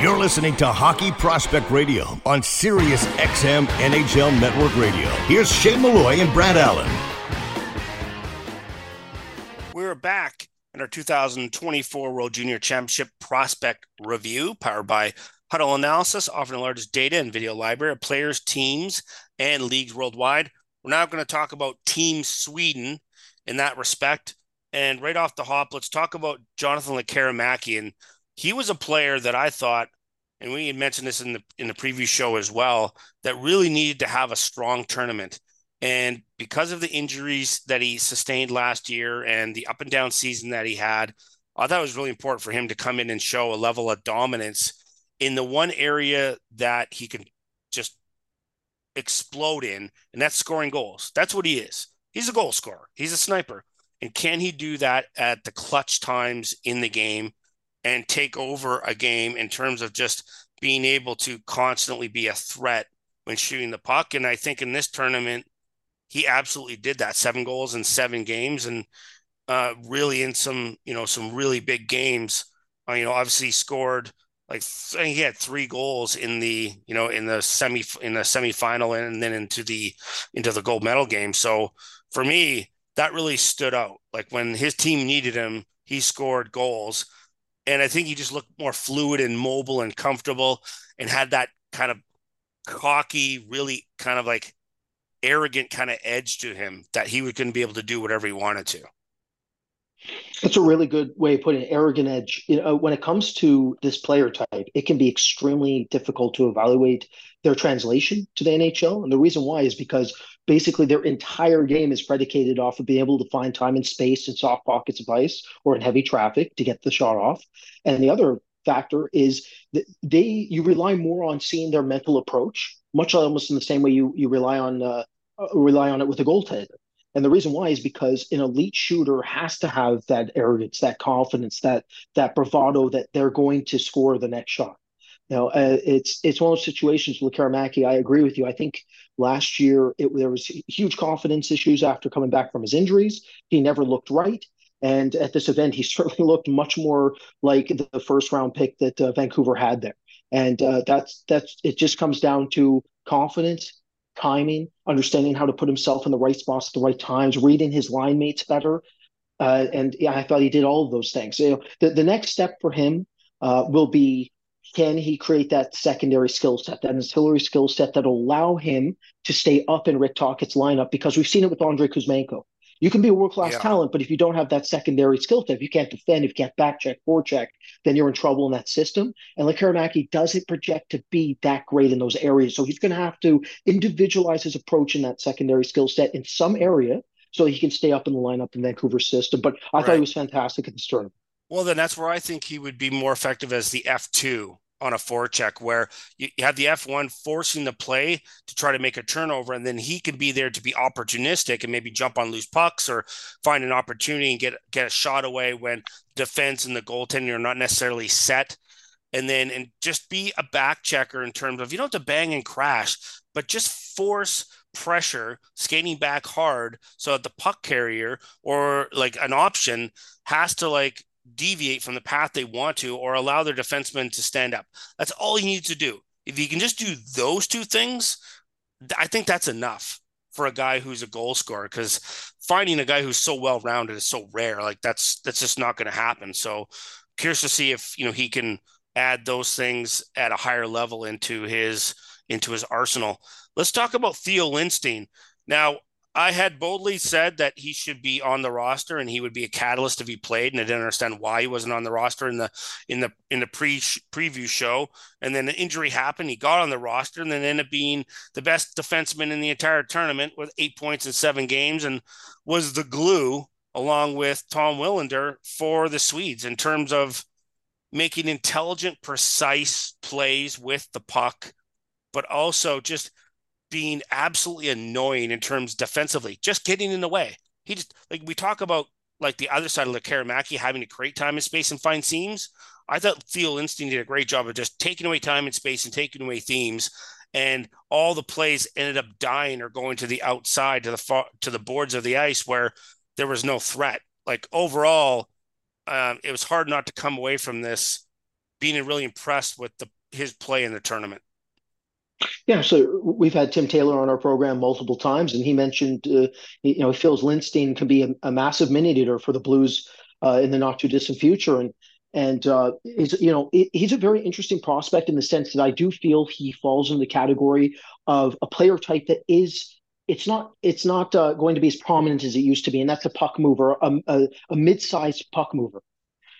You're listening to Hockey Prospect Radio on Sirius XM NHL Network Radio. Here's Shane Malloy and Brad Allen. We're back in our 2024 World Junior Championship Prospect Review, powered by Hudl Analysis, offering the largest data and video library of players, teams, and leagues worldwide. We're now going to talk about Team Sweden in that respect. And right off the hop, let's talk about Jonathan Lekkerimaki. And he was a player that I thought, and we had mentioned this in the in the preview show as well, that really needed to have a strong tournament. And because of the injuries that he sustained last year and the up and down season that he had, I thought it was really important for him to come in and show a level of dominance in the one area that he can just explode in, and that's scoring goals. That's what he is. He's a goal scorer. He's a sniper. And can he do that at the clutch times in the game and take over a game in terms of just being able to constantly be a threat when shooting the puck? And I think in this tournament, he absolutely did that. Seven goals in seven games, and uh, really in some you know some really big games. Uh, you know, obviously scored like he had three goals in the you know in the semi in the semifinal and then into the into the gold medal game. So for me, that really stood out. Like when his team needed him, he scored goals. And I think he just looked more fluid and mobile and comfortable and had that kind of cocky, really kind of like arrogant kind of edge to him that he was going to be able to do whatever he wanted to. That's a really good way of putting it. Arrogant edge. You know, when it comes to this player type, it can be extremely difficult to evaluate their translation to the NHL. And the reason why is because basically their entire game is predicated off of being able to find time and space in soft pockets of ice or in heavy traffic to get the shot off. And the other factor is that they you rely more on seeing their mental approach, much almost in the same way you you rely on uh, rely on it with a goaltender. And the reason why is because an elite shooter has to have that arrogance, that confidence, that that bravado that they're going to score the next shot. You know, uh, it's it's one of those situations with Karamaki. I agree with you. I think last year it, there was huge confidence issues after coming back from his injuries. He never looked right. And at this event, he certainly looked much more like the first round pick that uh, Vancouver had there. And uh, that's that's it. Just comes down to confidence timing, understanding how to put himself in the right spots at the right times, reading his line mates better. Uh, and yeah, I thought he did all of those things. You know, the, the next step for him uh, will be can he create that secondary skill set, that ancillary skill set that'll allow him to stay up in Rick Tocchet's lineup? Because we've seen it with Andrei Kuzmenko. You can be a world class yeah. talent, but if you don't have that secondary skill set, if you can't defend, if you can't back check, forecheck, then you're in trouble in that system. And Lekkerimaki doesn't project to be that great in those areas. So he's going to have to individualize his approach in that secondary skill set in some area so he can stay up in the lineup in Vancouver system. But I right. thought he was fantastic at the tournament. Well, then that's where I think he would be more effective as the F2 on a forecheck where you, have the F1 forcing the play to try to make a turnover, and then he can be there to be opportunistic and maybe jump on loose pucks or find an opportunity and get get a shot away when defense and the goaltender are not necessarily set. And then and just be a back checker in terms of you don't have to bang and crash, but just force pressure, skating back hard so that the puck carrier or like an option has to like deviate from the path they want to or allow their defensemen to stand up. That's all he needs to do. If you can just do those two things, I think that's enough for a guy who's a goal scorer because finding a guy who's so well rounded is so rare. Like that's that's just not going to happen. So curious to see if you know he can add those things at a higher level into his into his arsenal. Let's talk about Theo Lindstein. Now, I had boldly said that he should be on the roster and he would be a catalyst if he played, and I didn't understand why he wasn't on the roster in the in the in the pre preview show. And then the injury happened. He got on the roster and then ended up being the best defenseman in the entire tournament with eight points in seven games and was the glue along with Tom Willander for the Swedes in terms of making intelligent, precise plays with the puck, but also just being absolutely annoying in terms defensively, just getting in the way. He just like we talk about like the other side of Lekkerimaki having to create time and space and find seams. I thought Theo Lindstein did a great job of just taking away time and space and taking away themes. And all the plays ended up dying or going to the outside to the far, to the boards of the ice where there was no threat. Like overall, um, it was hard not to come away from this being really impressed with the his play in the tournament. Yeah, so we've had Tim Taylor on our program multiple times, and he mentioned, uh, you know, he feels Lindstein can be a, a massive minute eater for the Blues uh, in the not too distant future, and and uh, he's you know he's a very interesting prospect in the sense that I do feel he falls in the category of a player type that is it's not it's not uh, going to be as prominent as it used to be, and that's a puck mover, a, a, a mid-sized puck mover.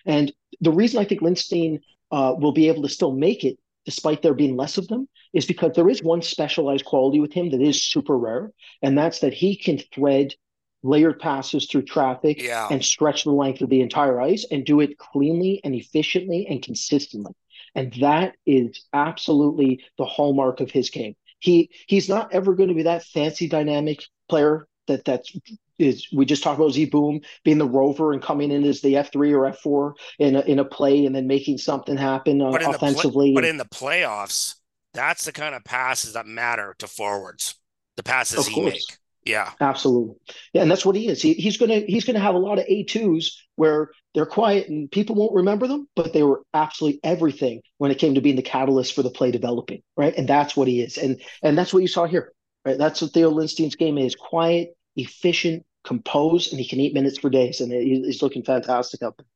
And the reason I think Lindstein uh, will be able to still make it, despite there being less of them, is because there is one specialized quality with him that is super rare, and that's that he can thread layered passes through traffic yeah. and stretch the length of the entire ice and do it cleanly and efficiently and consistently. And that is absolutely the hallmark of his game. He he's not ever going to be that fancy dynamic player that that's is we just talked about Zeev Buium being the rover and coming in as the F three or F four in a, in a play and then making something happen uh, but offensively. Play, but in the playoffs, that's the kind of passes that matter to forwards. The passes he make. Yeah, absolutely. Yeah, and that's what he is. He, he's gonna he's gonna have a lot of A twos where they're quiet and people won't remember them, but they were absolutely everything when it came to being the catalyst for the play developing, right? And that's what he is, and and that's what you saw here, right? That's what Theo Lindstein's game is: quiet, efficient, composed, and he can eat minutes for days, and he's looking fantastic up there.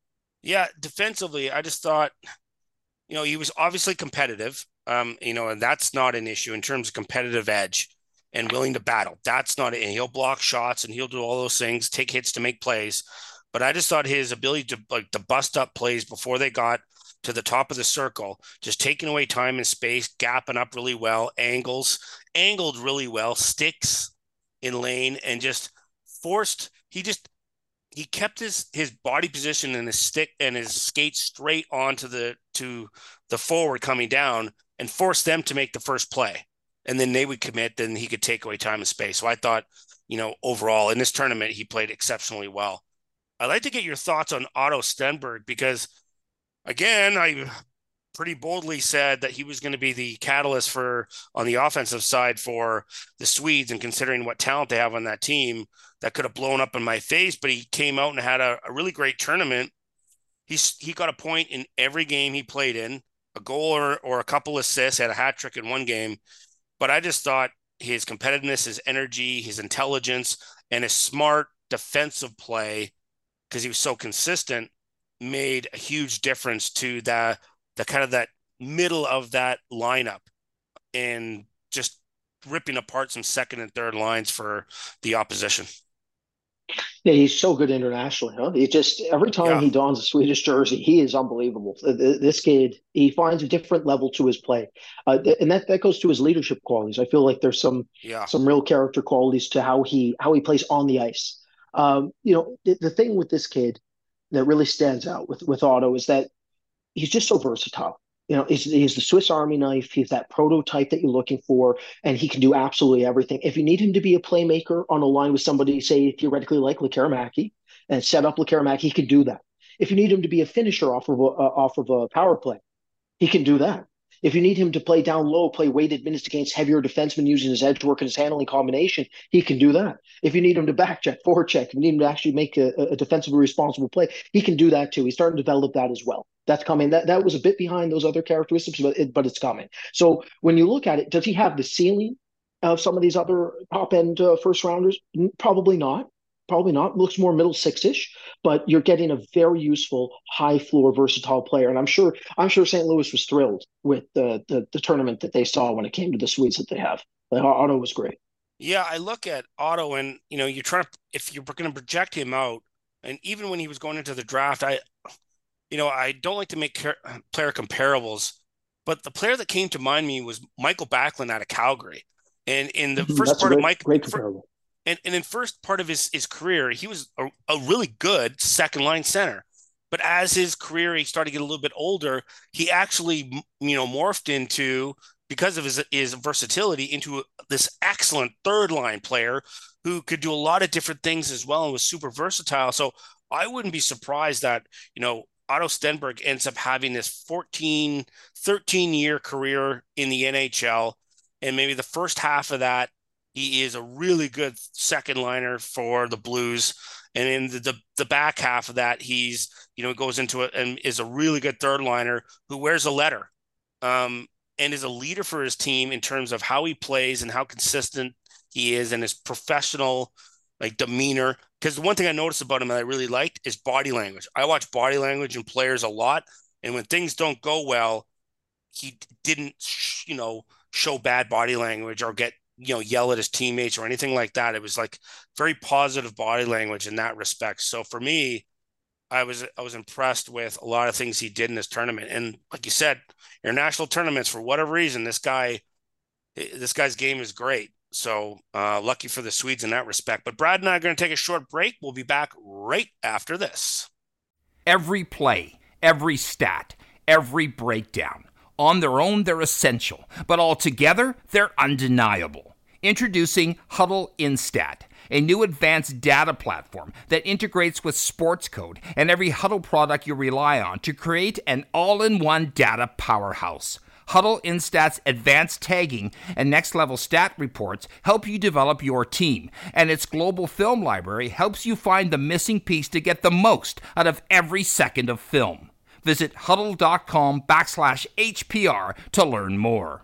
Yeah, defensively, I just thought, you know, he was obviously competitive, um, you know, and that's not an issue in terms of competitive edge and willing to battle. That's not it. And he'll block shots and he'll do all those things, take hits to make plays. But I just thought his ability to like to bust up plays before they got to the top of the circle, just taking away time and space, gapping up really well, angles, angled really well, sticks in lane, and just forced. He just he kept his his body position and his stick and his skate straight onto the to the forward coming down and forced them to make the first play and then they would commit, then he could take away time and space. So I thought, you know, overall in this tournament, he played exceptionally well. I'd like to get your thoughts on Otto Stenberg because, again, I pretty boldly said that he was going to be the catalyst for on the offensive side for the Swedes, and considering what talent they have on that team, that could have blown up in my face. But he came out and had a, a really great tournament. He's he got a point in every game he played in, a goal or, or a couple assists, had a hat trick in one game. But I just thought his competitiveness, his energy, his intelligence, and his smart defensive play, because he was so consistent, made a huge difference to the the kind of that middle of that lineup and just ripping apart some second and third lines for the opposition. Yeah, he's so good internationally. Huh? He just every time yeah. he dons a Swedish jersey, he is unbelievable. This kid, he finds a different level to his play, uh, and that that goes to his leadership qualities. I feel like there's some yeah. some real character qualities to how he how he plays on the ice. Um, you know, the, the thing with this kid that really stands out with with Otto is that he's just so versatile you know, he's, he's the Swiss Army knife. He's that prototype that you're looking for, and he can do absolutely everything. If you need him to be a playmaker on a line with somebody, say theoretically like Lekkerimaki, and set up Lekkerimaki, he can do that. If you need him to be a finisher off of a, uh, off of a power play, he can do that. If you need him to play down low, play weighted minutes against heavier defensemen using his edge work and his handling combination, he can do that. If you need him to back check, forward check, if you need him to actually make a, a defensively responsible play, he can do that too. He's starting to develop that as well. That's coming. That that was a bit behind those other characteristics, but it, but it's coming. So when you look at it, does he have the ceiling of some of these other top end uh, first rounders? Probably not probably not. Looks more middle six-ish, but you're getting a very useful, high floor, versatile player. And I'm sure I'm sure St. Louis was thrilled with the the, the tournament that they saw when it came to the Swedes that they have. Like, Otto was great. Yeah, I look at Otto, and you know, you're trying to if you're going to project him out, and even when he was going into the draft, I, you know, I don't like to make player comparables, but the player that came to mind me was Mikael Backlund out of Calgary. And in the mm-hmm, first That's part great, of Mike, great comparable and and in first part of his his career, he was a, a really good second line center. But as his career he started to get a little bit older, he actually you know morphed into because of his his versatility into this excellent third line player who could do a lot of different things as well and was super versatile. So I wouldn't be surprised that you know Otto Stenberg ends up having this 14, 13 year career in the NHL. And maybe the first half of that he is a really good second liner for the Blues. And in the, the, the back half of that, he's you know goes into it and is a really good third liner who wears a letter, um, and is a leader for his team in terms of how he plays and how consistent he is and his professional like demeanor. Because the one thing I noticed about him that I really liked is body language. I watch body language in players a lot, and when things don't go well, he didn't, you know, show bad body language or get you know yell at his teammates or anything like that. It was like very positive body language in that respect. So for me, I was I was impressed with a lot of things he did in this tournament. And like you said, international tournaments for whatever reason, this guy, this guy's game is great. So uh, lucky for the Swedes in that respect. But Brad and I are going to take a short break. We'll be back right after this. Every play, every stat, every breakdown. On their own, they're essential, but altogether, they're undeniable. Introducing Hudl Instat, a new advanced data platform that integrates with Sportscode and every Hudl product you rely on to create an all in one data powerhouse. Hudl Instat's advanced tagging and next level stat reports help you develop your team, and its global film library helps you find the missing piece to get the most out of every second of film. Visit hudl.com backslash HPR to learn more.